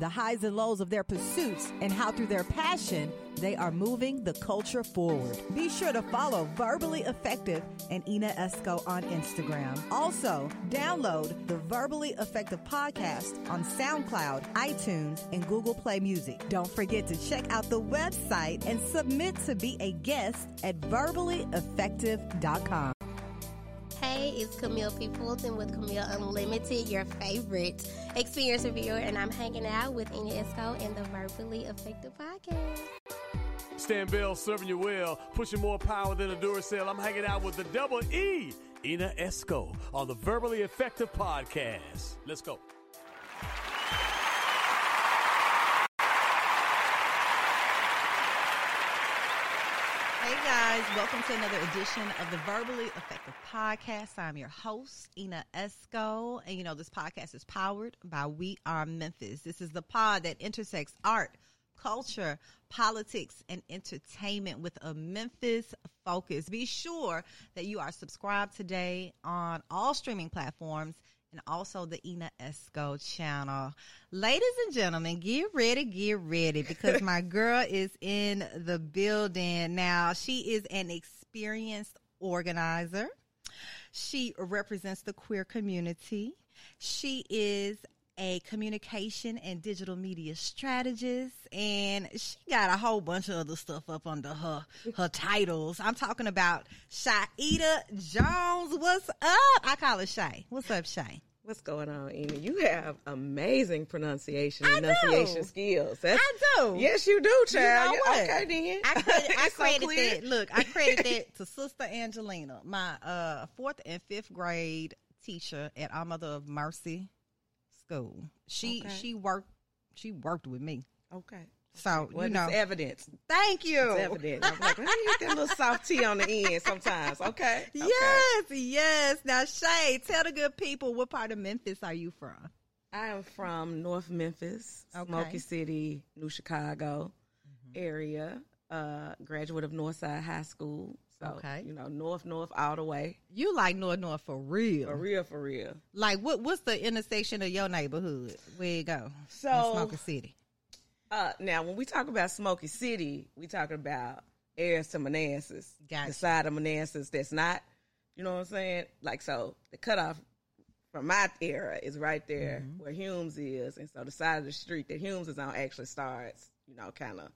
the highs and lows of their pursuits, and how through their passion, they are moving the culture forward. Be sure to follow Verbally Effective and Ina Esco on Instagram. Also, download the Verbally Effective podcast on SoundCloud, iTunes, and Google Play Music. Don't forget to check out the website and submit to be a guest at verballyeffective.com. It's Camille P. Fulton with Camille Unlimited, your favorite experience reviewer, and I'm hanging out with Ina Esco in the Verbally Effective Podcast. Stan Bell serving you well, pushing more power than a Duracell. I'm hanging out with the double E, Ina Esco, on the Verbally Effective Podcast. Let's go. Hey guys, welcome to another edition of the Verbally Effective Podcast. I'm your host, Ina Esco, and you know this podcast is powered by We Are Memphis. This is the pod that intersects art, culture, politics, and entertainment with a Memphis focus. Be sure that you are subscribed today on all streaming platforms and also the Ina Esco channel. Ladies and gentlemen, get ready, get ready because my girl is in the building. Now, she is an experienced organizer. She represents the queer community. She is a communication and digital media strategist and she got a whole bunch of other stuff up under her her titles. I'm talking about Shahida Jones. What's up? I call her Shay. What's up, Shay? What's going on, Amy? You have amazing pronunciation, I enunciation do. skills. That's, I do. Yes, you do, child. know what? Okay, then. I credit, I so credit that. Look, I credit that to Sister Angelina, my uh, fourth and fifth grade teacher at Our Mother of Mercy School. She Okay. she worked she worked with me. Okay. So Well, you know, evidence. thank you. It's evident. I'm like, let me get that little soft tea on the end sometimes. Okay. Okay. Yes, yes. Now, Shay, tell the good people what part of Memphis are you from? I am from North Memphis, Okay. Smoky City, New Chicago area. Uh, graduate of Northside High School. So, Okay. you know, North, North, all the way. You like North North for real? For real, for real. Like what? What's the intersection of your neighborhood? Where you go? So- Smoky City. Uh, now, when we talk about Smoky City, we talking about Ayers to Manassas. Gotcha. The side of Manassas that's not, you know what I'm saying? Like, so the cutoff from my era is right there Mm-hmm. where Humes is. And so the side of the street that Humes is on actually starts, you know, kind of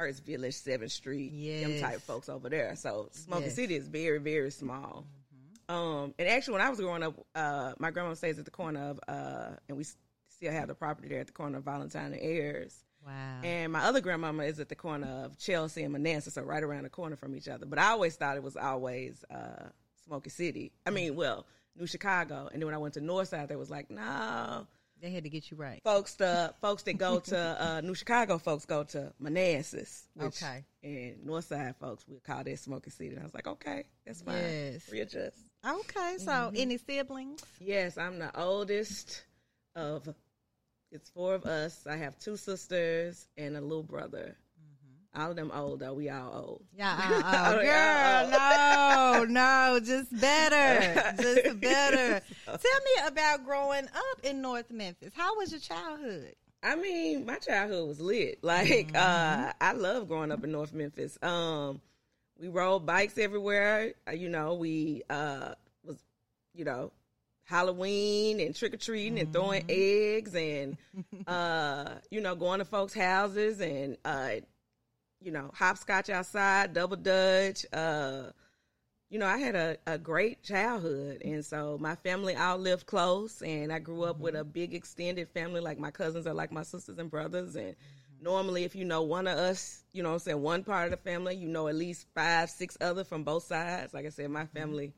Hurst Village, 7th Street, them Yes. type folks over there. So Smoky Yes. City is very, very small. Um, and actually, when I was growing up, uh, my grandma stays at the corner of, uh, and we still have the property there at the corner of Valentine and Ayers. Wow. And my other grandmama is at the corner of Chelsea and Manassas, so right around the corner from each other. But I always thought it was always uh, Smoky City. I mean, well, New Chicago. And then when I went to Northside, they was like, no, they had to get you right. folks, the folks that go to uh, New Chicago, folks go to Manassas. Which, Okay. And Northside folks we call that Smoky City. And I was like, okay, that's fine. Yes. Readjust. Okay, so Mm-hmm. any siblings? Yes, I'm the oldest of. It's four of us. I have two sisters and a little brother. All of them old though. We all old. Yeah, uh, Oh, girl, no, no, just better, just better. Tell me about growing up in North Memphis. How was your childhood? I mean, my childhood was lit. Like, uh, I love growing up in North Memphis. Um, we rode bikes everywhere. Uh, you know, we uh was, you know, Halloween and trick or treating and throwing eggs and uh, you know, going to folks' houses and uh, you know, hopscotch outside, double dutch. Uh, you know, I had a, a great childhood. And so my family all lived close. And I grew up with mm-hmm. a big extended family. Like my cousins are like my sisters and brothers. And mm-hmm. normally, if you know one of us, you know what I'm saying, one part of the family, you know at least five, six other from both sides. Like I said, my mm-hmm. family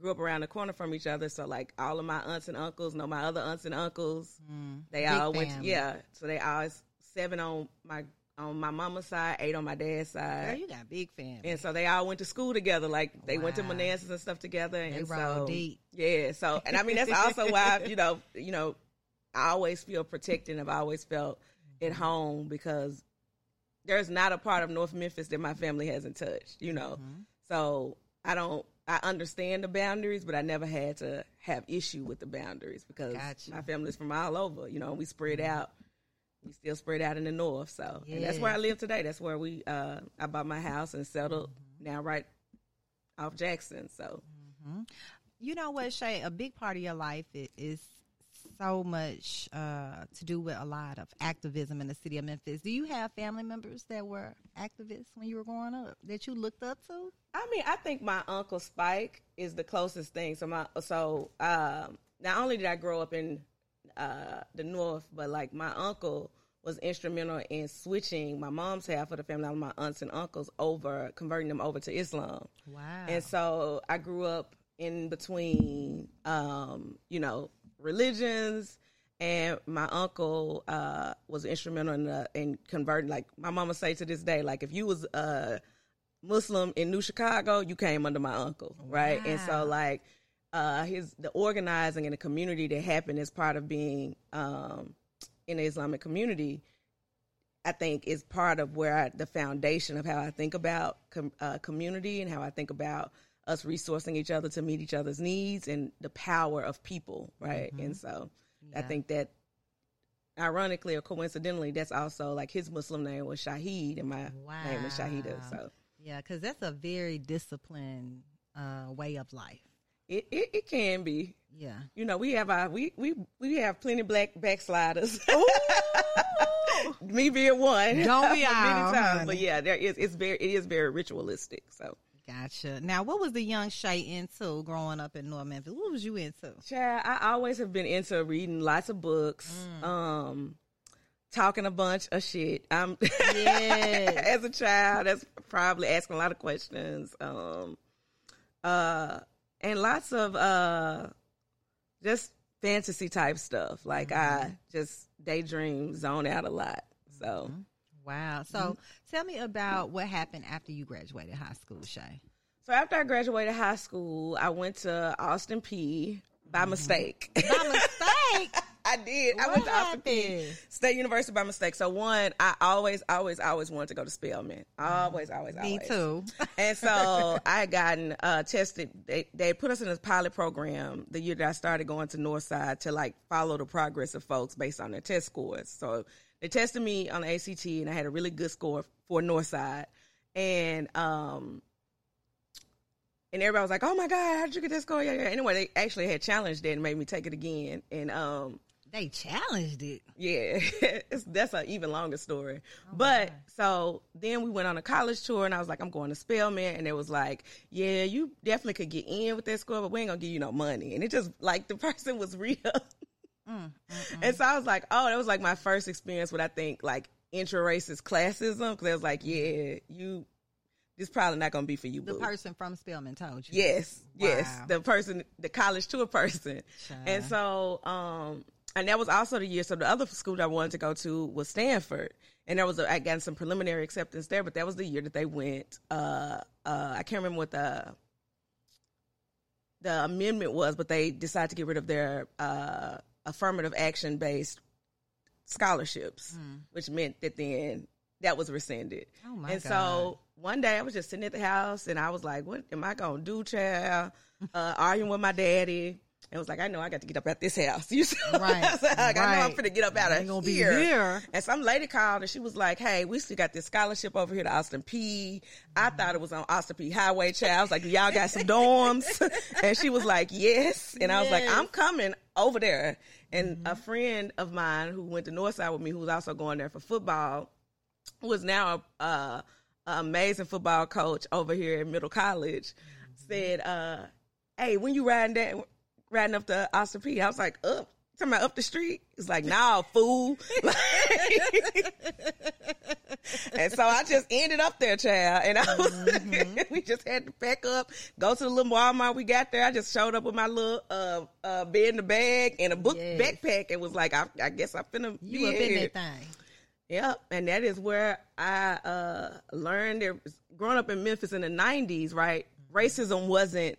grew up around the corner from each other. So, like, all of my aunts and uncles know my other aunts and uncles. Mm. They Big all went, family. yeah. So they always, seven on my on my mama's side, eight on my dad's side. Girl, you got big family. and so they all went to school together. Like they went to Wow. Manassas and stuff together. And so, deep. Yeah. So, and I mean, that's also why you know, you know, I always feel protected. I've always felt at Mm-hmm. home because there's not a part of North Memphis that my family hasn't touched. You know, Mm-hmm. so I don't. I understand the boundaries, but I never had to have issue with the boundaries because Gotcha. my family's from all over. You know, we spread out. We still spread out in the north, so and that's where I live today. That's where we. uh I bought my house and settled now right off Jackson. So you know what, Shay? A big part of your life is so much uh, to do with a lot of activism in the city of Memphis. Do you have family members that were activists when you were growing up that you looked up to? I mean, I think my uncle Spike is the closest thing. So my so um, not only did I grow up in uh, the north, but like my uncle was instrumental in switching my mom's half of the family, all my aunts and uncles, over converting them over to Islam. Wow. And so I grew up in between, um, you know, religions. And my uncle uh, was instrumental in, uh, in converting. Like my mama say to this day, like if you was a Muslim in New Chicago, you came under my uncle, right? And so like uh, his the organizing in the community that happened as part of being um, in the Islamic community, I think is part of where I, the foundation of how I think about com, uh, community and how I think about us resourcing each other to meet each other's needs and the power of people, right? And so I think that ironically or coincidentally, that's also like his Muslim name was Shahid and my name is Shahida. So Yeah, because that's a very disciplined uh, way of life. It, it, it can be. Yeah. You know, we have our we we we have plenty of black backsliders. Me being one. Don't we Many times. honey? But yeah, there is it's very it is very ritualistic. So Gotcha. Now, what was the young Shay into growing up in North Memphis? What was you into? Child, I always have been into reading lots of books, um, talking a bunch of shit. I'm Yes. as a child, that's probably asking a lot of questions. Um, uh, and lots of uh, just fantasy type stuff. Like I mm-hmm. just daydream, zone out a lot. So. Mm-hmm. Wow. So mm-hmm. tell me about what happened after you graduated high school, Shay. So after I graduated high school, I went to Austin Peay by mistake. By mistake. I did. I What went to Austin? State University by mistake. So one, I always, always, always wanted to go to Spelman. Always, always, always. Me always. too. And so I had gotten uh, tested. They, they put us in this pilot program the year that I started going to Northside to like follow the progress of folks based on their test scores. So they tested me on the ACT and I had a really good score for Northside. And um and everybody was like, "Oh my god, how did you get that score?" Yeah, yeah. Anyway, they actually had challenged it and made me take it again. And um They challenged it. yeah, it's, that's an even longer story. Oh but so then we went on a college tour, and I was like, I'm going to Spelman, and it was like, yeah, you definitely could get in with that score, but we ain't gonna give you no money. And it just like the person was real, mm, mm, mm. and so I was like, oh, that was like my first experience with I think like intra-racist classism because I was like, yeah, you, this probably not gonna be for you, The boo. person from Spelman told you. Yes, yes. The person, the college tour person. And so, um, and that was also the year. So the other school that I wanted to go to was Stanford, and there was a, I got some preliminary acceptance there. But that was the year that they went. Uh, uh, I can't remember what the the amendment was, but they decided to get rid of their uh, affirmative action based scholarships, which meant that then that was rescinded. Oh, my and God. so one day I was just sitting at the house and I was like, "What am I gonna do, child?" Uh, arguing with my daddy. And was like, I know I got to get up out this house. You see? Right, I, like, I know I'm right. finna get up out of gonna be here. here. And some lady called and she was like, Hey, we still got this scholarship over here to Austin Peay. I thought it was on Austin Peay Highway, child. I was like, Y'all got some dorms? and she was like, Yes. And I was like, I'm coming over there. And a friend of mine who went to Northside with me, who was also going there for football, was now a, uh, amazing football coach over here at Middle College, said, uh, "Hey, when you riding that riding up the Austin Peay?" I was like, "Up." Talking about up the street, it's like, nah, fool. and so I just ended up there, child. And I was, we just had to pack up, go to the little Walmart we got there. I just showed up with my little uh, uh, bed in the bag and a book Yes. backpack and was like, I, I guess I'm finna You be up in that thing. Yep, and that is where I uh, learned. There, growing up in Memphis in the '90s, right? Racism wasn't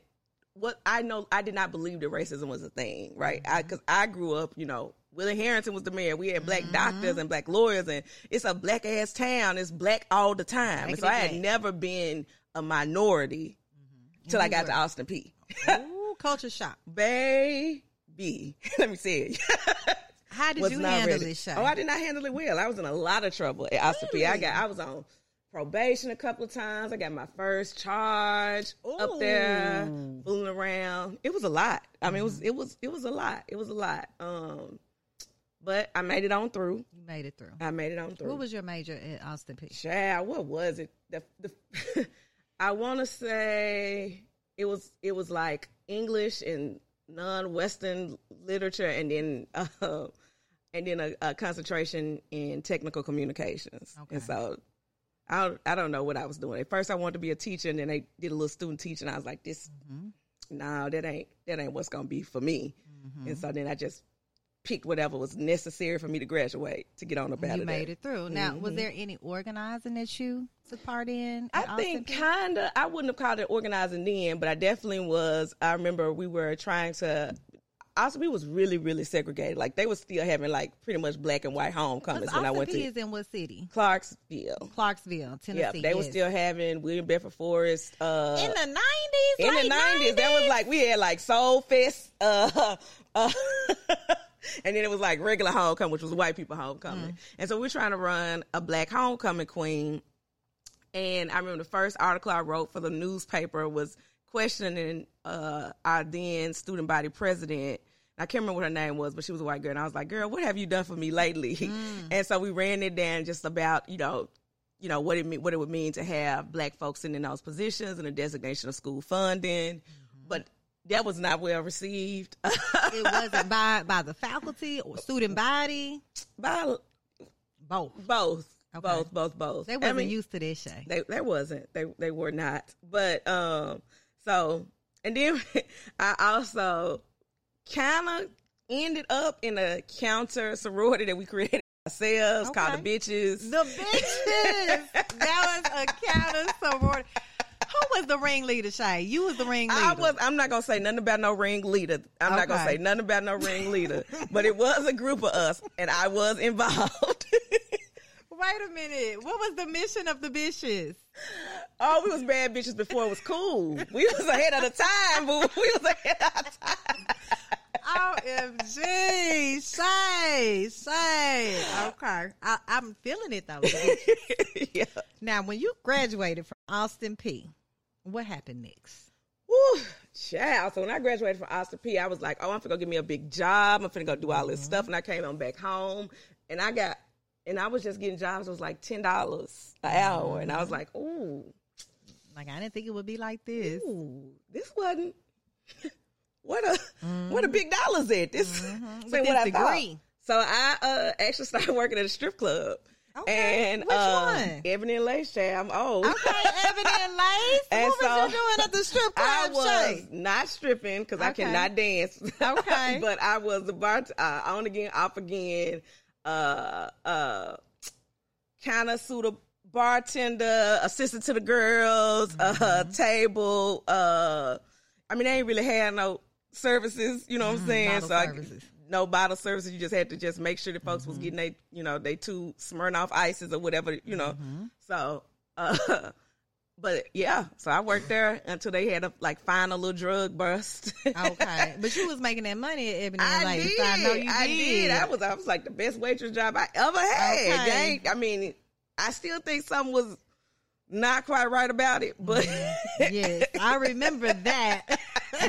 what I know. I did not believe that racism was a thing, right? Because mm-hmm. I, grew up, you know, Willie Herenton was the mayor. We had black mm-hmm. doctors and black lawyers, and it's a black ass town. It's black all the time, and so I had Black. never been a minority mm-hmm. till I got to Austin Peay. Ooh, culture shock. Baby, let me say it. How did you handle ready. this show? Oh, I did not handle it well. I was in a lot of trouble at Austin Peay. I got I was on probation a couple of times. I got my first charge up there, fooling around. It was a lot. I mean, it Mm-hmm. was it was it was a lot. It was a lot. Um, but I made it on through. you made it through. I made it on through. What was your major at Austin Peay? Child, what was it? The, the I want to say it was it was like English and non-Western literature, and then uh, and then a, a concentration in technical communications. Okay. And so I don't, I don't know what I was doing. At first, I wanted to be a teacher, and then they did a little student teaching. I was like, this, Mm-hmm. no, that ain't that ain't what's gonna be for me. And so then I just picked whatever was necessary for me to graduate to get on up out You made it through. Now, was there any organizing that you took part in? I think kind of. I wouldn't have called it organizing then, but I definitely was. I remember we were trying to. Peay was really, really segregated. Like they was still having like pretty much black and white homecomings when I went to is in what city? Clarksville. Clarksville, Tennessee. Yeah, they were still having William Bedford Forrest. Uh, in the nineties. in the nineties, that was like we had like Soul Fest, uh, uh, and then it was like regular homecoming, which was white people homecoming. Mm. And so we're trying to run a black homecoming queen. And I remember the first article I wrote for the newspaper was questioning uh, our then student body president. I can't remember what her name was, but she was a white girl. And I was like, girl, what have you done for me lately? Mm. And so we ran it down just about, you know, you know, what it mean, what it would mean to have black folks in, those positions and a designation of school funding. But that was not well received It wasn't by by the faculty or student body. by Both. both, Okay. both, both, both. They I wasn't mean, used to this shit. They they wasn't. They they were not. But um so and then I also kind of ended up in a counter sorority that we created ourselves called the bitches. The bitches. that was a counter sorority. Who was the ringleader, Shay? You was the ringleader. I was. I'm not gonna say nothing about no ringleader. I'm not gonna say nothing about no ringleader. but it was a group of us, and I was involved. Wait a minute. What was the mission of the bitches? oh, we was bad bitches before it was cool. We was ahead of the time, boo. We was ahead of time. OMG. Shay. Shay. Okay. I, I'm feeling it though. yeah. now, when you graduated from Austin Peay, what happened next? Woo, child. So when I graduated from Austin Peay, I was like, oh, I'm finna go get me a big job. I'm finna go do all this mm-hmm. stuff. And I came on back home and I got, and I was just getting jobs. It was like $10 an hour. And I was like, ooh, Like, I didn't think it would be like this. ooh, this wasn't, what a, what a big dollars at. This, With what I thought. So I uh, actually started working at a strip club. Okay. And Which uh, one? Ebony and Lace Child. I'm old. Okay, Ebony and Lace. And what so, was you doing at the strip club? I was Shay? not stripping because I cannot dance. Okay. but I was the bar uh, on again, off again, uh, uh, kind of of bartender, assistant to the girls, uh, Mm-hmm. table. Uh, I mean, they ain't really had no services. You know what I'm saying? Mm-hmm. bottle I- services. Mm-hmm. no bottle services. You just had to just make sure the folks was getting they, you know, they two Smirnoff ices or whatever, you know. Mm-hmm. So, uh, but yeah, so I worked there until they had to like find a little drug bust. Okay, but you was making that money at Ebony and I Lace. did. I know you I did. I was. I was like the best waitress job I ever had. Okay. Ain't- I mean, I still think something was not quite right about it, but mm-hmm. yes, I remember that.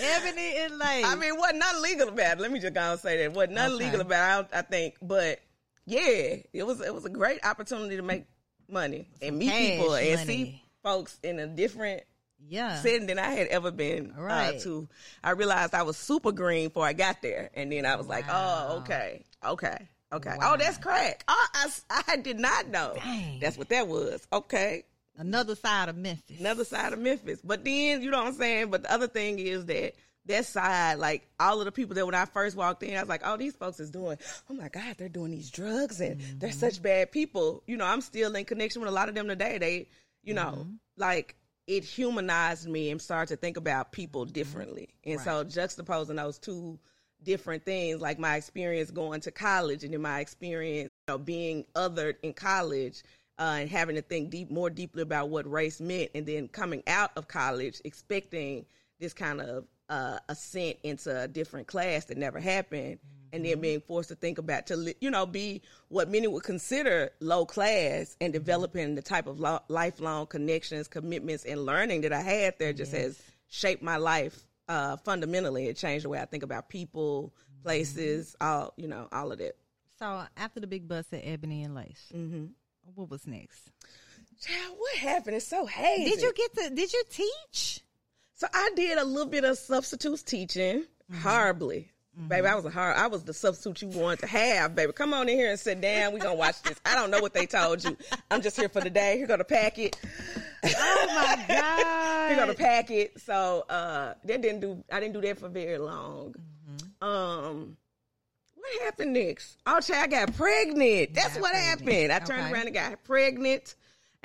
Ebony and Lace. I mean, wasn't nothing legal about it. Let me just go and say that wasn't nothing Okay. legal about it. I, I think, but yeah, it was it was a great opportunity to make money and meet people and see folks in a different yeah. setting than I had ever been uh, Right. to. I realized I was super green before I got there, and then I was like, oh, okay, okay, okay. Wow. Oh, that's crack. Oh, I, I did not know. Dang. That's what that was. Okay, Another side of Memphis. another side of Memphis. But then you know what I'm saying. But the other thing is that that side, like all of the people that when I first walked in, I was like, oh, these folks is doing, oh my God, they're doing these drugs and they're mm-hmm. such bad people. You know, I'm still in connection with a lot of them today. They, you know, mm-hmm. like it humanized me and started to think about people mm-hmm. differently. And so juxtaposing those two different things, like my experience going to college and then my experience you know, being othered in college uh, and having to think deep, more deeply about what race meant, and then coming out of college expecting this kind of uh, ascent into a different class that never happened, and then being forced to think about to you know be what many would consider low class and developing the type of lo- lifelong connections, commitments, and learning that I had there just has shaped my life uh, fundamentally. It changed the way I think about people, places, all you know, all of that. So after the big bus at Ebony and Lace, what was next? Child, what happened? It's so hazy. Did you get to? Did you teach? So I did a little bit of substitutes teaching horribly. Baby, I was a hard. I was the substitute you wanted to have, baby. Come on in here and sit down. We gonna watch this. I don't know what they told you. I'm just here for the day. You're gonna pack it. Oh my god! You're gonna pack it. So uh, that didn't do. I didn't do that for very long. Um, what happened next? Oh, child, I got pregnant. That's got what pregnant. happened. I turned Okay. around and got pregnant.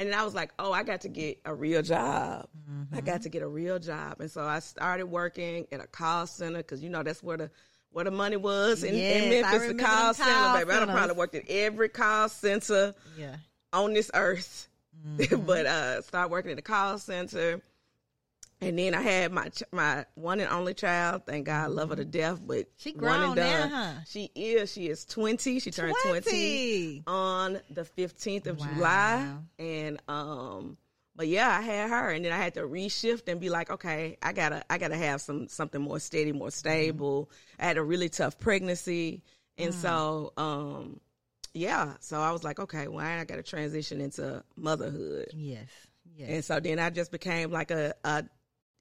And then I was like, oh, I got to get a real job. Mm-hmm. I got to get a real job. And so I started working at a call center because, you know, that's where the where the money was in, Yes, in Memphis, the call center, call baby. I centers. probably worked at every call center Yeah. on this earth. Mm-hmm. but uh started working at the call center. And then I had my ch- my one and only child. Thank God, I love her to death. But She one grown and done. now, huh? She is. She is twenty. She turned twenty 20. on the fifteenth of Wow. July. And um, but yeah, I had her, and then I had to reshift and be like, okay, I gotta I gotta have some something more steady, more stable. I had a really tough pregnancy, and so um, yeah, so I was like, okay, well, I got to transition into motherhood. Yes. Yes. And so then I just became like a, a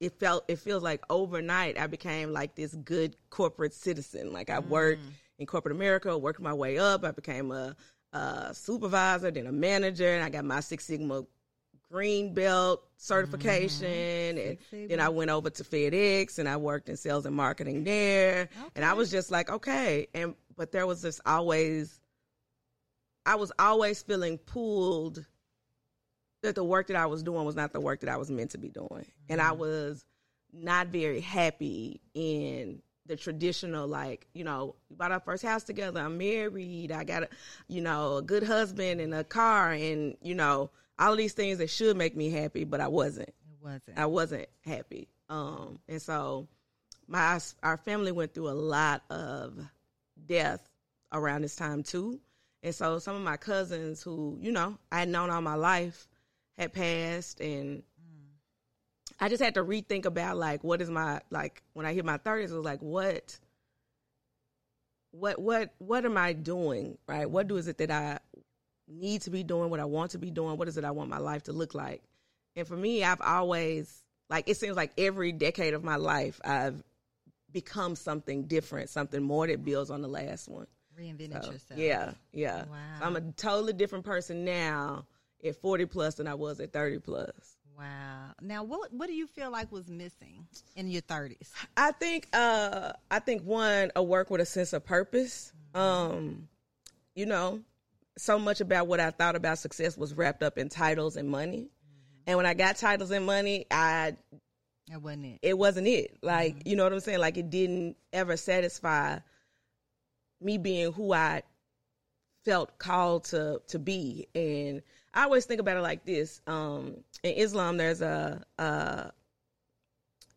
it felt it feels like overnight I became like this good corporate citizen. Like I worked mm. in corporate America, worked my way up. I became a, a supervisor, then a manager, and I got my Six Sigma green belt certification. Mm-hmm. And Six Sigma. then I went over to FedEx and I worked in sales and marketing there. And I was just like, okay. And but there was this always I was always feeling pulled that the work that I was doing was not the work that I was meant to be doing. And I was not very happy in the traditional, like, you know, we bought our first house together. I'm married. I got a, you know, a good husband and a car and, you know, all of these things that should make me happy, but I wasn't. it wasn't. I wasn't happy. Um, and so my our family went through a lot of death around this time too. And so some of my cousins who, you know, I had known all my life had passed and mm. I just had to rethink about like what is my like when I hit my thirties, it was like what what what what am I doing? Right? What do is it that I need to be doing, what I want to be doing, what is it I want my life to look like? And for me, I've always like it seems like every decade of my life I've become something different, something more that builds on the last one. Reinvented So, yourself. yeah, yeah. Wow. I'm a totally different person now at 40 plus than I was at 30 plus. Wow. Now, what what do you feel like was missing in your thirties? I think uh I think one a work with a sense of purpose. Um you know, so much about what I thought about success was wrapped up in titles and money. And when I got titles and money, I That wasn't it. it wasn't it. Like, you know what I'm saying? Like it didn't ever satisfy me being who I felt called to to be. And I always think about it like this. Um in Islam there's a uh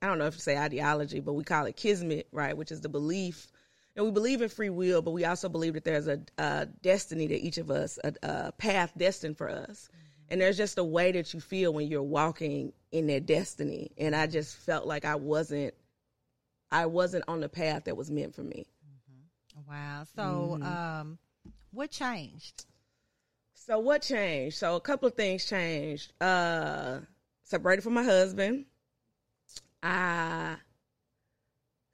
don't know if you say ideology, but we call it kismet, right? Which is the belief. And we believe in free will, but we also believe that there's a, a destiny to each of us, a, a path destined for us. And there's just a way that you feel when you're walking in that destiny. And I just felt like I wasn't, I wasn't on the path that was meant for me. Wow. So, Mm-hmm. um, what changed? So what changed? So a couple of things changed. Uh separated from my husband. I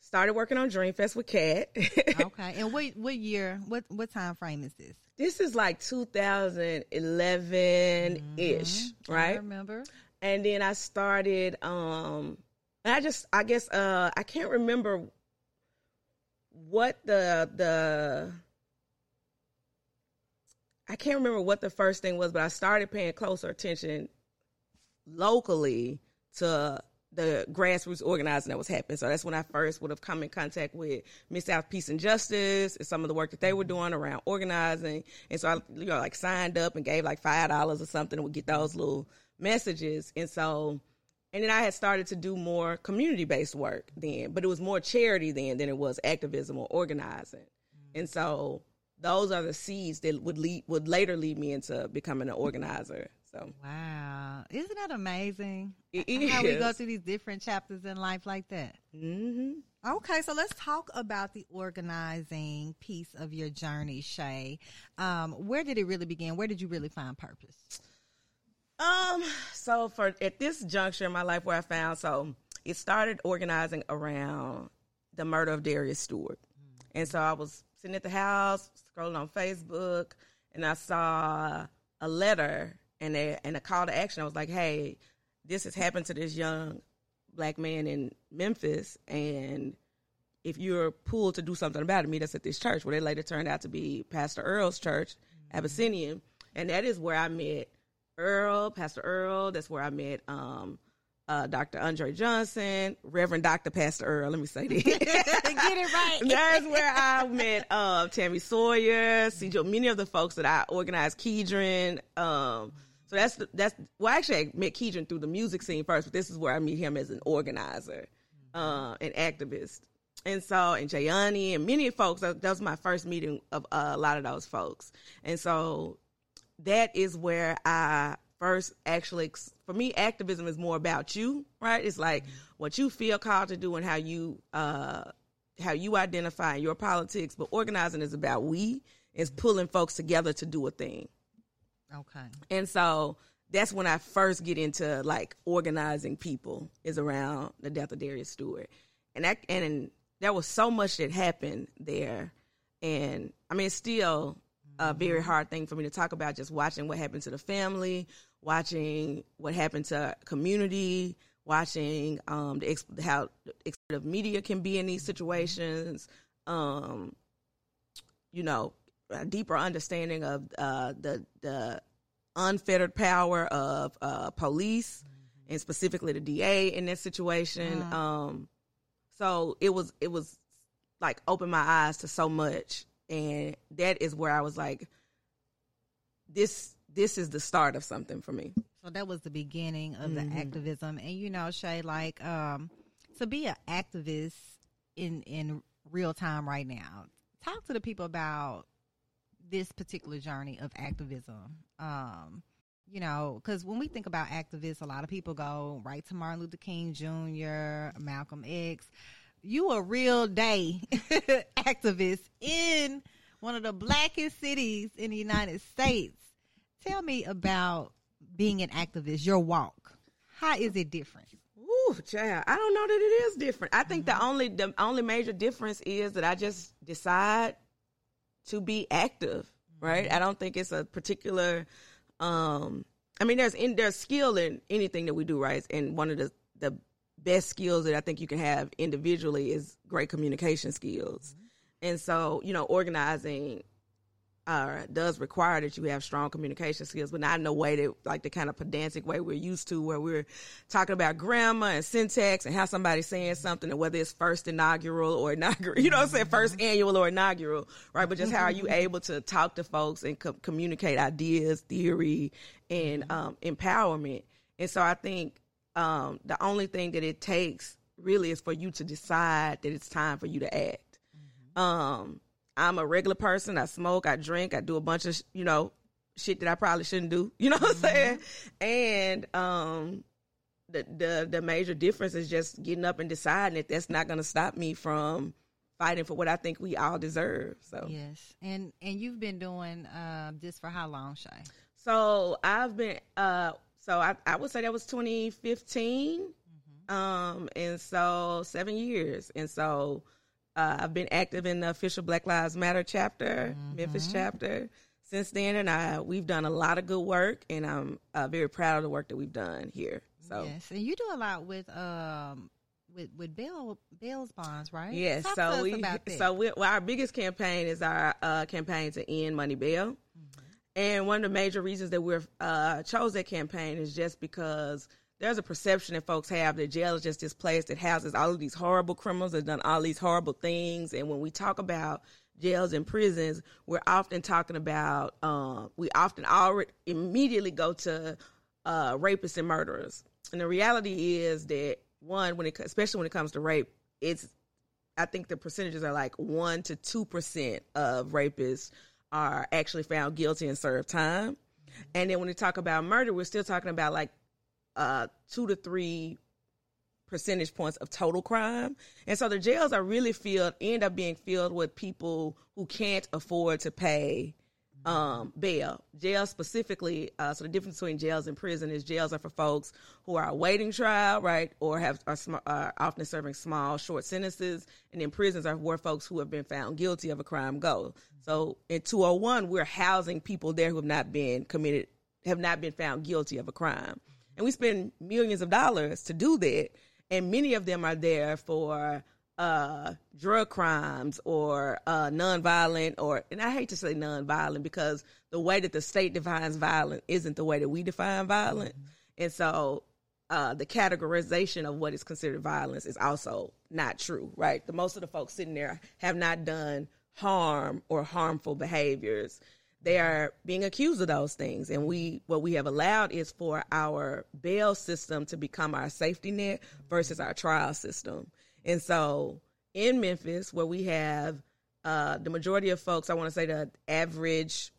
started working on Dreamfest with Kat. Okay. and what what year? What what time frame is this? this is like 2011 ish, I right? remember. And then I started um I just, I guess, uh, I can't remember what the the. I can't remember what the first thing was, but I started paying closer attention locally to the grassroots organizing that was happening. So that's when I first would have come in contact with Mid-South Peace and Justice and some of the work that they were doing around organizing. And so I, you know, like signed up and gave like five dollars or something and would get those little messages. And so, and then I had started to do more community based work then, but it was more charity then than it was activism or organizing. And so those are the seeds that would lead would later lead me into becoming an organizer. So Wow. Isn't that amazing? It How we go through these different chapters in life like that. hmm Okay, so let's talk about the organizing piece of your journey, Shay. Um, where did it really begin? Where did you really find purpose? Um, so for at this juncture in my life where I found so it started organizing around the murder of Darius Stewart. And so I was sitting at the house, scrolling on Facebook, and I saw a letter and a and a call to action. I was like, Hey, this has happened to this young black man in Memphis and if you're pulled to do something about it, meet us at this church where they later turned out to be Pastor Earl's church, Abyssinian. And that is where I met Earl, Pastor Earl. That's where I met um, uh, Dr. Andre Johnson, Reverend Dr. Pastor Earl. Let me say that. Get it right. That's where I met uh, Tami Sawyer, CJ, many of the folks that I organized, Kedron. Um, so that's the, that's well, actually, I met Kedron through the music scene first, but this is where I meet him as an organizer, uh, an activist. And so, and Jayani and many folks, that, that was my first meeting of uh, a lot of those folks. And so that is where I first actually, for me, activism is more about you, right? It's like what you feel called to do and how you, uh, how you identify in your politics. But organizing is about we, is pulling folks together to do a thing. Okay. And so that's when I first get into like organizing people is around the death of Darius Stewart. And that and there was so much that happened there. And I mean still a very hard thing for me to talk about just watching what happened to the family, watching what happened to community, watching um the ex- how exploitative media can be in these situations. Um you know, a deeper understanding of uh, the the unfettered power of uh, police and specifically the DA in this situation. Um, so it was it was like opened my eyes to so much, and that is where I was like, this this is the start of something for me. So that was the beginning of the activism. And you know, Shay, like um to be an activist in in real time right now, talk to the people about this particular journey of activism. Um, you know, because when we think about activists, a lot of people go right to Martin Luther King Jr., Malcolm X. You a real day activist in one of the blackest cities in the United States. Tell me about being an activist, your walk. How is it different? Ooh, child, I don't know that it is different. I think the only the only major difference is that I just decide to be active, right? I don't think it's a particular um I mean there's in there's skill in anything that we do, right? And one of the the best skills that I think you can have individually is great communication skills. Mm-hmm. And so, you know, organizing uh, does require that you have strong communication skills, but not in a way that, like the kind of pedantic way we're used to, where we're talking about grammar and syntax and how somebody's saying mm-hmm. something, and whether it's first inaugural or inaugural, you know what I'm saying, first mm-hmm. annual or inaugural, right? But just how are you able to talk to folks and co- communicate ideas, theory, and um, empowerment? And so I think um, the only thing that it takes really is for you to decide that it's time for you to act. Um, I'm a regular person. I smoke, I drink, I do a bunch of, you know, shit that I probably shouldn't do. You know what I'm saying? And um the the the major difference is just getting up and deciding that that's not going to stop me from fighting for what I think we all deserve. So Yes, and and you've been doing uh, this for how long, Shay? So I've been uh so I, I would say that was 2015. Mm-hmm. Um and so 7 years. And so uh, I've been active in the official Black Lives Matter chapter, Mm-hmm. Memphis chapter since then and I we've done a lot of good work and I'm uh, very proud of the work that we've done here. So Yes, and you do a lot with um, with with bail bail's bonds, right? Yes. Talk so we about that. so we, well, our biggest campaign is our uh, campaign to end money bail, and one of the major reasons that we're uh, chose that campaign is just because there's a perception that folks have that jail is just this place that houses all of these horrible criminals that done all these horrible things, and when we talk about jails and prisons, we're often talking about uh, we often already immediately go to uh, rapists and murderers, and the reality is that one, when it especially when it comes to rape, it's I think the percentages are like one to two percent of rapists are actually found guilty and serve time. And then when we talk about murder, we're still talking about like uh, two to three percentage points of total crime. And so the jails are really filled, end up being filled with people who can't afford to pay um, bail. Jail specifically, uh, so the difference between jails and prison is jails are for folks who are awaiting trial, right, or have are, sm- are often serving small, short sentences, and then prisons are where folks who have been found guilty of a crime go. So in 201, we're housing people there who have not been committed, have not been found guilty of a crime, and we spend millions of dollars to do that, and many of them are there for uh, drug crimes or uh, nonviolent, or and I hate to say nonviolent because the way that the state defines violent isn't the way that we define violent, and so uh, the categorization of what is considered violence is also not true. Right, the most of the folks sitting there have not done harm or harmful behaviors. They are being accused of those things, and we what we have allowed is for our bail system to become our safety net versus our trial system. And so in Memphis, where we have uh, the majority of folks, I want to say the average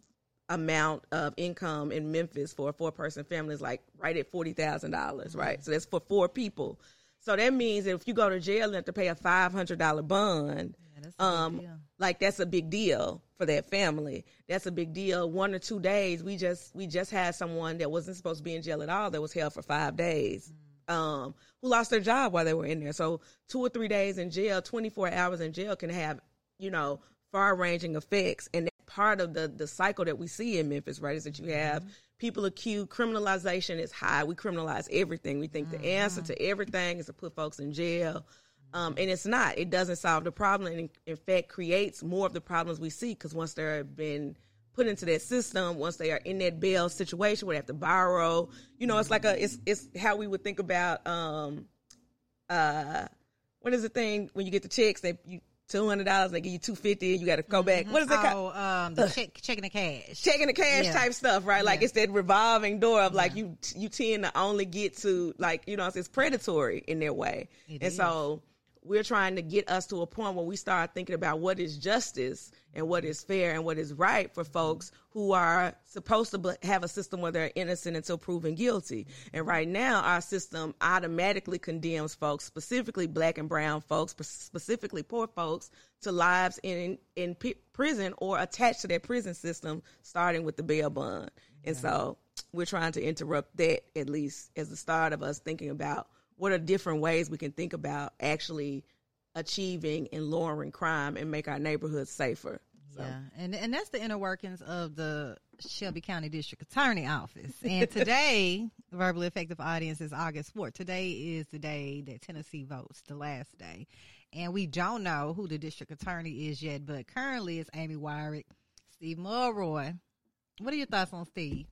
amount of income in Memphis for a four person family is like right at forty thousand dollars, right? So that's for four people. So that means that if you go to jail and have to pay a five hundred dollar bond, Yeah, that's um, like that's a big deal for that family. That's a big deal. One or two days, we just we just had someone that wasn't supposed to be in jail at all that was held for five days, um, who lost their job while they were in there. So two or three days in jail, twenty four hours in jail can have you know far ranging effects. And part of the the cycle that we see in Memphis, right, is that you have people accused. Criminalization is high. We criminalize everything. We think the answer to everything is to put folks in jail. Um, and it's not. It doesn't solve the problem, and in, in fact, creates more of the problems we see. Because once they're been put into that system, once they are in that bail situation where they have to borrow, you know, it's like a it's it's how we would think about um, uh, what is the thing when you get the checks? They you two hundred dollars, they give you two fifty, you got to go back. What is it called? Oh, um, the check, checking the cash. checking the cash Yeah. type stuff, right? Like Yeah. it's that revolving door of like you you tend to only get to like you know it's predatory in their way, It and so we're trying to get us to a point where we start thinking about what is justice and what is fair and what is right for folks who are supposed to have a system where they're innocent until proven guilty. And right now, our system automatically condemns folks, specifically black and brown folks, specifically poor folks, to lives in in p- prison or attached to that prison system, starting with the bail bond. And so we're trying to interrupt that at least as the start of us thinking about what are different ways we can think about actually achieving and lowering crime and make our neighborhoods safer. So, Yeah, and and that's the inner workings of the Shelby County District Attorney Office. And today, the verbally effective audience is August 4th. Today is the day that Tennessee votes, the last day. And we don't know who the district attorney is yet, but currently it's Amy Weirich, Steve Mulroy. What are your thoughts on Steve?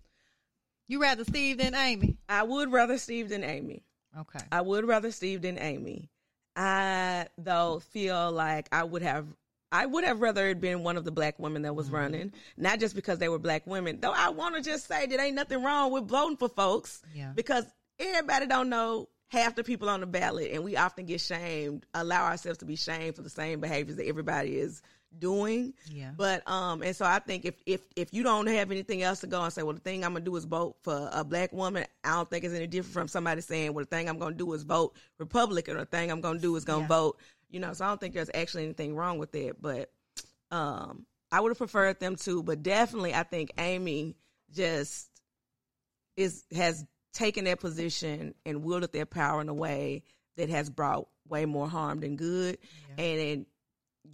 You rather Steve than Amy? I would rather Steve than Amy. Okay. I would rather Steve than Amy. I though feel like I would have I would have rather it been one of the black women that was mm-hmm. running, not just because they were black women. Though I want to just say that ain't nothing wrong with voting for folks, Yeah. because everybody don't know half the people on the ballot, and we often get shamed, allow ourselves to be shamed for the same behaviors that everybody is doing. Yeah. But um, and so I think if if if you don't have anything else to go and say, well, the thing I'm gonna do is vote for a black woman, I don't think it's any different from somebody saying, well, the thing I'm gonna do is vote Republican, or the thing I'm gonna do is gonna Yeah. vote. You know, so I don't think there's actually anything wrong with that. But um, I would have preferred them to, but definitely I think Amy just is has taken that position and wielded their power in a way that has brought way more harm than good. And, and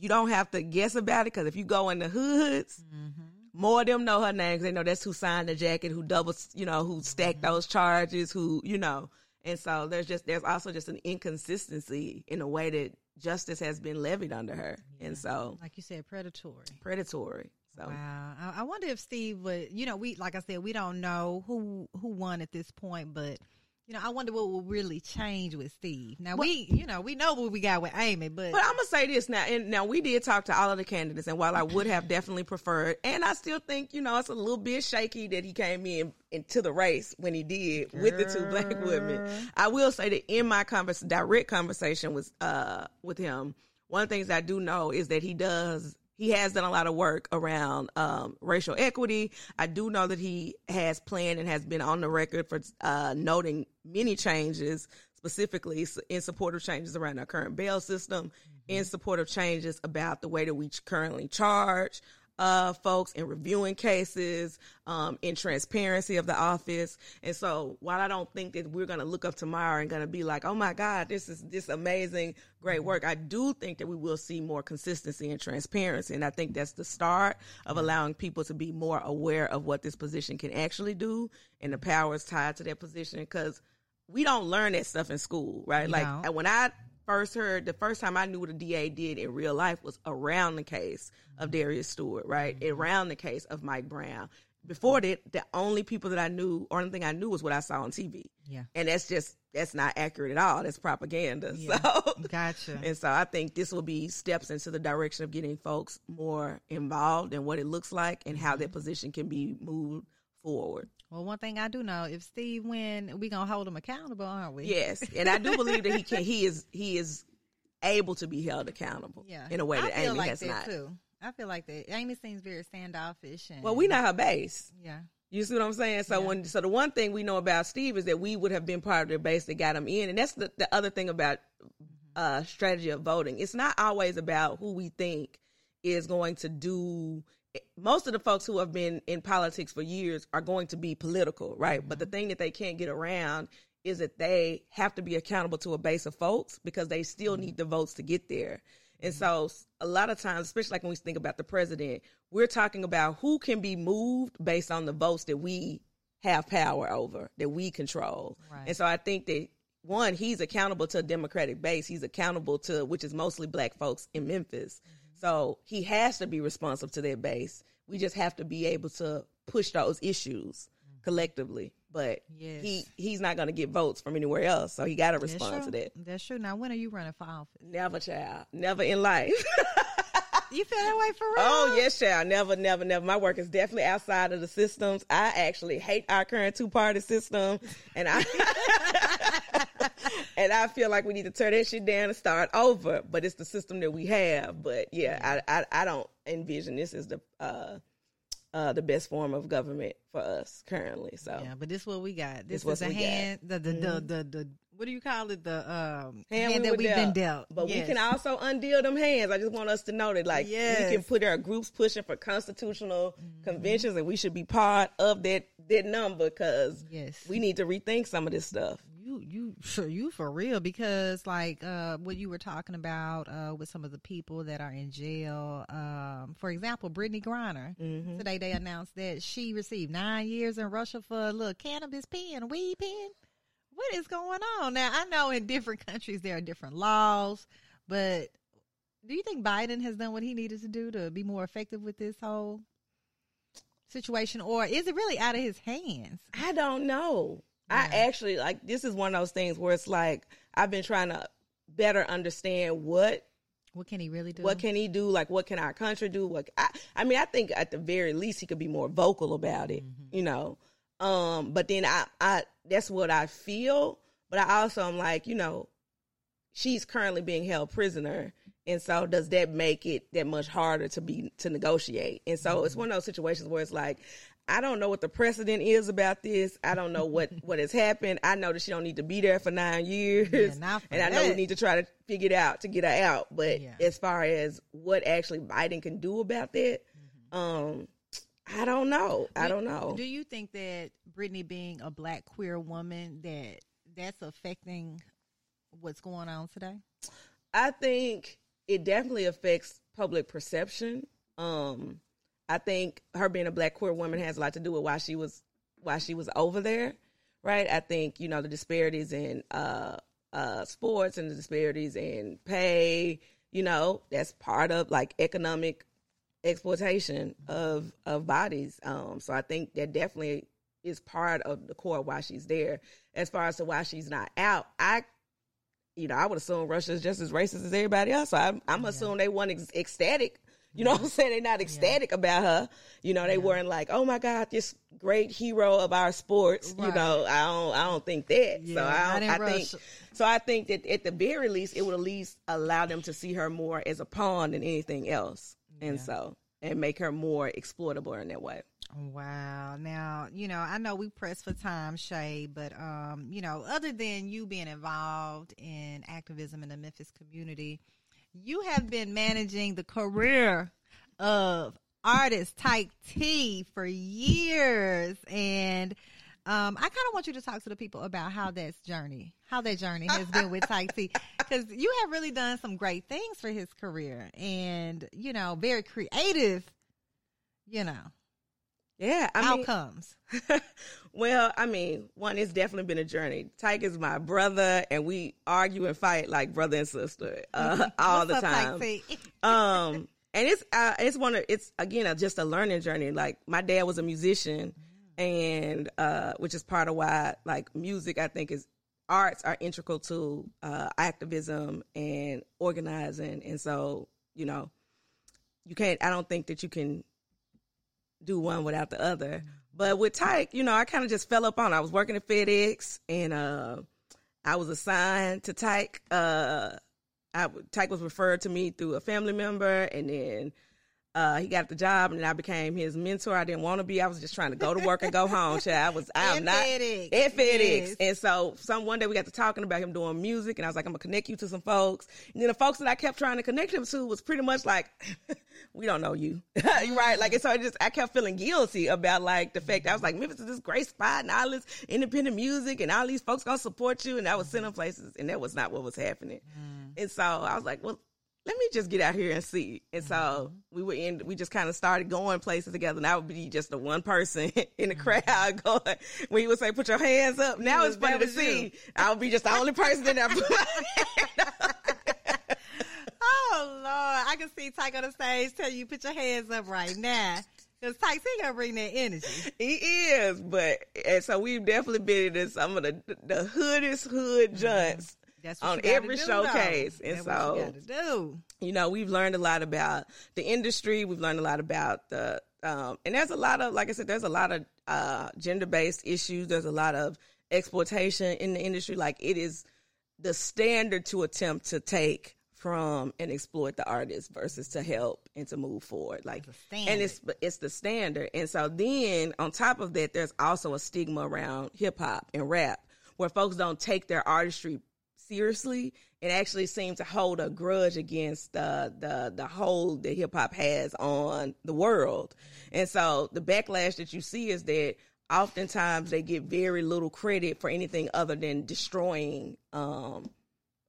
you don't have to guess about it because if you go in the hoods, mm-hmm. more of them know her name 'cause they know that's who signed the jacket, who doubles, you know, who stacked mm-hmm. those charges, who, you know. And so there's just there's also just an inconsistency in the way that justice has been levied under her, and so Like you said, predatory. predatory. So Wow. I, I wonder if Steve would, you know, we, like I said, we don't know who, who won at this point, but, you know, I wonder what will really change with Steve. Now we, you know, we know what we got with Amy, but, But I'm gonna say this now, and now we did talk to all of the candidates, and while I would have definitely preferred, and I still think you know it's a little bit shaky that he came in into the race when he did with the two black women. I will say that in my convers- direct conversation with uh with him, one of the things I do know is that he does. He has done a lot of work around um, racial equity. I do know that he has planned and has been on the record for uh, noting many changes specifically in support of changes around our current bail system, in support of changes about the way that we currently charge uh, folks in reviewing cases, um, in transparency of the office. And so while I don't think that we're going to look up tomorrow and going to be like, oh my God, this is this amazing, great work, I do think that we will see more consistency and transparency. And I think that's the start of allowing people to be more aware of what this position can actually do and the powers tied to that position. Because we don't learn that stuff in school, right? We like when I first heard, the first time I knew what a DA did in real life was around the case of Darius Stewart, right? Mm-hmm. Around the case of Mike Brown. Before that, the only people that I knew, or only thing I knew was what I saw on TV. yeah, And that's just, that's not accurate at all. That's propaganda. Yeah. So, gotcha. and so I think this will be steps into the direction of getting folks more involved in what it looks like and how mm-hmm. that position can be moved forward. Well, one thing I do know, if Steve win, we gonna hold him accountable, aren't we? Yes, and I do believe that he can. He is he is able to be held accountable. Yeah. in a way that Amy like has that not. too. I feel like that. Amy seems very standoffish and Well, we not her base. Yeah. You see what I'm saying? So Yeah. when so the one thing we know about Steve is that we would have been part of the base that got him in, and that's the, the other thing about uh, strategy of voting. It's not always about who we think is going to do. Most of the folks who have been in politics for years are going to be political, right? But the mm-hmm. thing that they can't get around is that they have to be accountable to a base of folks because they still mm-hmm. need the votes to get there. And mm-hmm. so a lot of times, especially like when we think about the president, we're talking about who can be moved based on the votes that we have power over, that we control. Right. And so I think that one, he's accountable to a Democratic base. He's accountable to which is mostly black folks in Memphis. So he has to be responsive to their base. We just have to be able to push those issues collectively. But Yes. he he's not going to get votes from anywhere else, so he got to respond to that. That's true. Now, when are you running for office? Never, child. Never in life. You feel that way for real? oh yes, child. Never, never, never. My work is definitely outside of the systems. I actually hate our current two party system, and I and I feel like we need to turn that shit down and start over. But it's the system that we have. But yeah, I I, I don't envision this is the uh uh the best form of government for us currently. So Yeah, but this is what we got. This This is a we got. Mm-hmm. hand. The the, the the the what do you call it? The um hand, hand, we that we've dealt. been dealt. But Yes. we can also undeal them hands. I just want us to know that, like, we can put our groups pushing for constitutional Mm-hmm. conventions, and we should be part of that that number because Yes. we need to rethink some of this stuff. You you sure you for real because like uh what you were talking about uh with some of the people that are in jail um for example Brittney Griner Mm-hmm. today they announced that she received nine years in Russia for a little cannabis pen weed pen what is going on now I know in different countries there are different laws but do you think Biden has done what he needed to do to be more effective with this whole situation or is it really out of his hands I don't know. I actually like this is one of those things where it's like I've been trying to better understand what what can he really do? what can he do? Like what can our country do? What I, I mean i think at the very least he could be more vocal about it Mm-hmm. you know? Um but then i i that's what i feel. But i also am like you know she's currently being held prisoner. And so does that make it that much harder to be to negotiate? And so Mm-hmm. it's one of those situations where it's like I don't know what the precedent is about this. I don't know what what has happened. I know that she don't need to be there for nine years, Yeah, for and I know we need to try to figure it out to get her out. But Yeah. as far as what actually Biden can do about that, um, I don't know. I don't know. Do you think that Brittney being a black queer woman that that's affecting what's going on today? I think it definitely affects public perception. Um, I think her being a black queer woman has a lot to do with why she was why she was over there, right? I think you know the disparities in uh, uh, sports and the disparities in pay. You know, that's part of like economic exploitation of of bodies. Um, so I think that definitely is part of the core why she's there. As far as to why she's not out, I, you know, I would assume Russia is just as racist as everybody else. So I'm, I'm assuming they weren't ecstatic. You know what I'm saying? They're not ecstatic yeah. about her. You know, they yeah. weren't like, "Oh my God, this great hero of our sports." Right. You know, I don't, I don't think that. Yeah, so I, I think, so I think that at the very least, it would at least allow them to see her more as a pawn than anything else, and so and make her more exploitable in that way. Wow. Now, you know, I know we press for time, Shay, but um, you know, other than you being involved in activism in the Memphis community, you have been managing the career of artist Tyke T for years. And um, I kind of want you to talk to the people about how that's journey, how that journey has been with Tyke T, because you have really done some great things for his career, and you know, very creative. You know, yeah, I outcomes. Mean, well, I mean, one, it's definitely been a journey. Tyke is my brother, and we argue and fight like brother and sister uh, all the time. um, and it's uh, it's one of it's again just a learning journey. Like my dad was a musician, and uh, which is part of why like music I think is arts are integral to uh, activism and organizing, and so you know you can't. I don't think that you can do one without the other. But with Tyke, you know, I kind of just fell up on. I was working at FedEx, and uh, I was assigned to Tyke. Uh, I, Tyke was referred to me through a family member, and then uh, he got the job, and I became his mentor. I didn't want to be. I was just trying to go to work and go home. I was. I'm not FedEx, yes. and so some one day we got to talking about him doing music, and I was like, I'm gonna connect you to some folks. And then the folks that I kept trying to connect him to was pretty much like, we don't know you, right? Like, and so I just I kept feeling guilty about like the fact I was like, Memphis is this great spot, and all this independent music, and all these folks gonna support you, and I was sending places, and that was not what was happening. Mm. And so I was like, well let me just get out here and see. And so mm-hmm. we were in, we just kind of started going places together. And I would be just the one person in the mm-hmm. crowd going, when you would say, put your hands up. Now it's funny to see. I would be just the only person in there. oh, Lord. I can see Tyke on the stage tell you, put your hands up right now. Because Tyke, he gonna bring that energy. He is, but and so we've definitely been in some of the the hoodest hood mm-hmm. That's on every showcase. Though. And That's so, you, you know, we've learned a lot about the industry. We've learned a lot about the, um, and there's a lot of, like I said, there's a lot of uh, gender based issues. There's a lot of exploitation in the industry. Like it is the standard to attempt to take from and exploit the artist versus to help and to move forward. Like, and it's it's the standard. And so then on top of that, there's also a stigma around hip hop and rap where folks don't take their artistry seriously and actually seem to hold a grudge against the the the hold that hip hop has on the world. And so the backlash that you see is that oftentimes they get very little credit for anything other than destroying um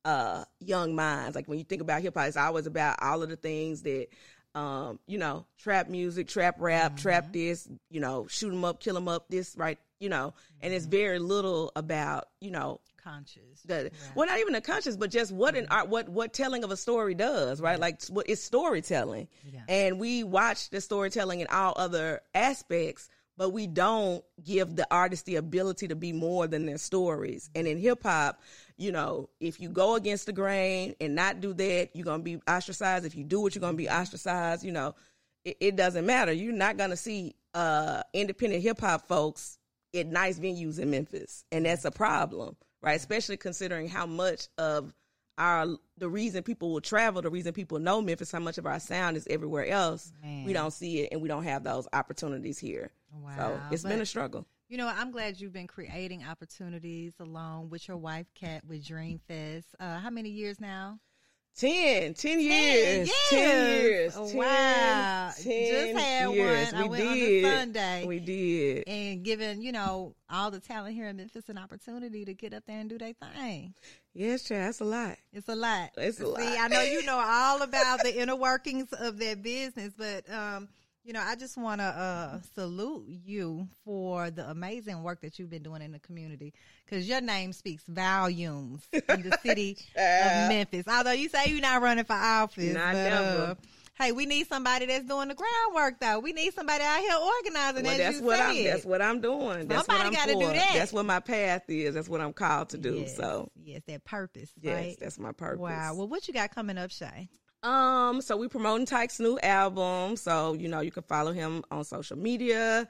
uh young minds. Like when you think about hip hop, it's always about all of the things that um, you know, trap music, trap rap, mm-hmm. trap this, you know, shoot them up, kill them up, this, right, you know, mm-hmm. and it's mm-hmm. very little about, you know, conscious. The, right. Well, not even a conscious, but just what an art, what what telling of a story does, right? Like what it's storytelling, yeah. and we watch the storytelling in all other aspects, but we don't give the artist the ability to be more than their stories. And in hip hop, you know, if you go against the grain and not do that, you're gonna be ostracized. If you do it, you're gonna be ostracized. You know, it, it doesn't matter. You're not gonna see uh independent hip hop folks at nice venues in Memphis, and that's a problem right? Especially considering how much of our the reason people will travel, the reason people know Memphis, how much of our sound is everywhere else. Man. We don't see it, and we don't have those opportunities here. Wow. So it's but, been a struggle. You know, I'm glad you've been creating opportunities along with your wife, Kat, with Dreamfest. Uh, how many years now? 10, 10 years. 10 years. Oh, 10, wow. 10 Just had years. one. I we went did. on Sunday. We did. And given, you know, all the talent here in Memphis an opportunity to get up there and do their thing. Yes, Chad, that's a lot. It's a lot. It's a See, lot. I know you know all about the inner workings of their business, but um, You know, I just want to uh, salute you for the amazing work that you've been doing in the community because your name speaks volumes in the city of Memphis. Although you say you're not running for office, Not but, never. uh, hey, we need somebody that's doing the groundwork, though. We need somebody out here organizing. Well, that's what said. I'm. That's what I'm doing. That's Somebody what gotta do that. That's what my path is. That's what I'm called to do. Yes, So yes, that purpose, yes, right? that's my purpose. Wow. Well, what you got coming up, Shay? Um, so we promoting Tyke's new album. So, you know, you can follow him on social media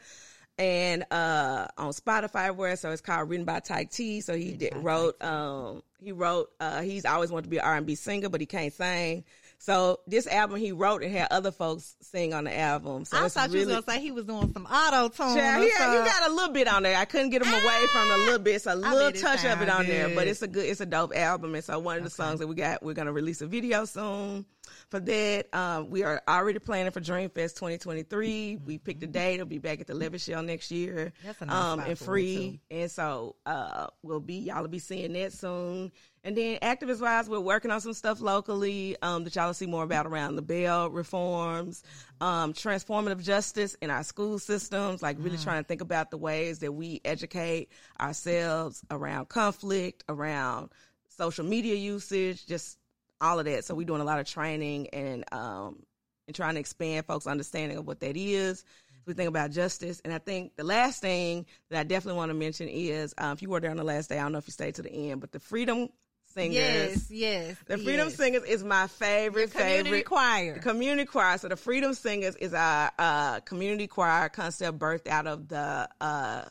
and uh on Spotify where So it's called Written by Tyke T. So he did, wrote um he wrote uh he's always wanted to be an R and B singer, but he can't sing. So this album he wrote and had other folks sing on the album. So I thought you really was gonna say he was doing some auto tune. yeah, he, got a little bit on there. I couldn't get him away from a little bit. It's a little bet it touch of it on there, but it's a good, it's a dope album. And so one of the songs that we got, we're gonna release a video soon for that. Um, we are already planning for Dreamfest 2023. We picked a date. It'll be back at the Levitt Shell next year. That's a nice um, spot and free. And so uh, we'll be y'all will be seeing that soon. And then activist wise, we're working on some stuff locally um, that y'all will see more about around the bail reforms, um, transformative justice in our school systems, like really trying to think about the ways that we educate ourselves around conflict, around social media usage, just all of that. So we're doing a lot of training and um, and trying to expand folks' understanding of what that is. We think about justice, and I think the last thing that I definitely want to mention is um, if you were there on the last day, I don't know if you stayed to the end, but the Freedom Singers, Yes, yes. the Freedom yes. Singers is my favorite community favorite choir. the community choir. So the Freedom Singers is our uh, community choir concept birthed out of the uh,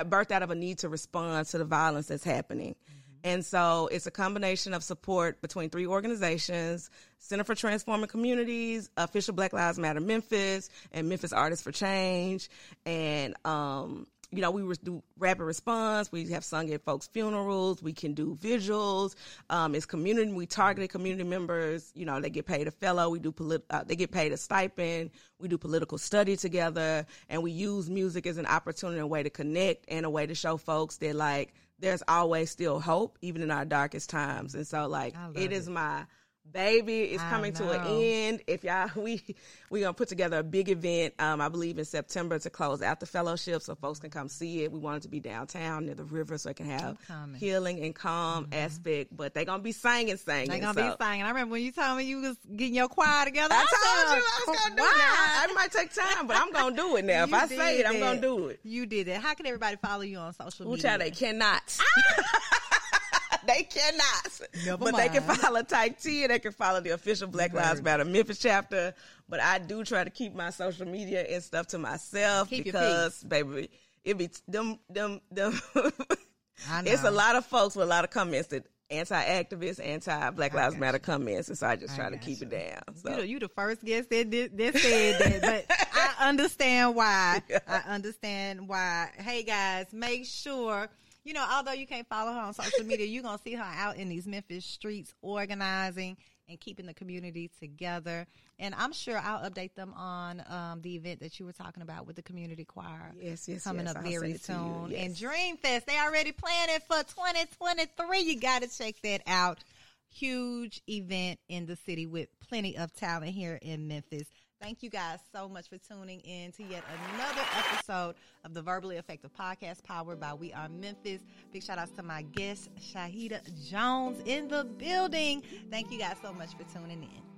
birthed out of a need to respond to the violence that's happening. And so it's a combination of support between three organizations Center for Transforming Communities, Official Black Lives Matter Memphis, and Memphis Artists for Change. And, um, you know, we re- do rapid response. We have sung at folks' funerals. We can do visuals. Um, it's community. We targeted community members. You know, they get paid a fellow. We do polit- uh, They get paid a stipend. We do political study together, and we use music as an opportunity, and a way to connect, and a way to show folks that like there's always still hope, even in our darkest times. And so, like, I love it is my baby. It's coming to an end. If y'all, we we gonna put together a big event. Um, I believe in September to close out the fellowship, so folks can come see it. We want it to be downtown near the river, so it can have healing and calm aspect. But they gonna be singing, singing. They gonna so. be singing. I remember when you told me you was getting your choir together. I said, told you I was gonna do it. It might take time, but I'm gonna do it now. If I say it, I'm gonna do it. You did it. How can everybody follow you on social Ooh, media? child, they cannot. they cannot. Never but they can mind. follow Tyke T and they can follow the official Black Lives Word. Matter Memphis chapter. But I do try to keep my social media and stuff to myself Keep because, baby, it be them them them. I it's a lot of folks with a lot of comments that anti-activists, anti-Black Lives Matter comments, and so I just I try to keep you. it down. So. You the, you the first guest that did, that said that, but I understand why. I understand why. Hey guys, make sure you know. Although you can't follow her on social media, you're gonna see her out in these Memphis streets organizing and keeping the community together. And I'm sure I'll update them on um, the event that you were talking about with the community choir. Yes, yes, coming yes. up I'll very send it to you. soon. Yes. And Dreamfest, they already planning for 2023. You got to check that out. Huge event in the city with plenty of talent here in Memphis. Thank you guys so much for tuning in to yet another episode of the Verbally Effective Podcast powered by We Are Memphis. Big shout outs to my guest, Shahida Jones, in the building. Thank you guys so much for tuning in.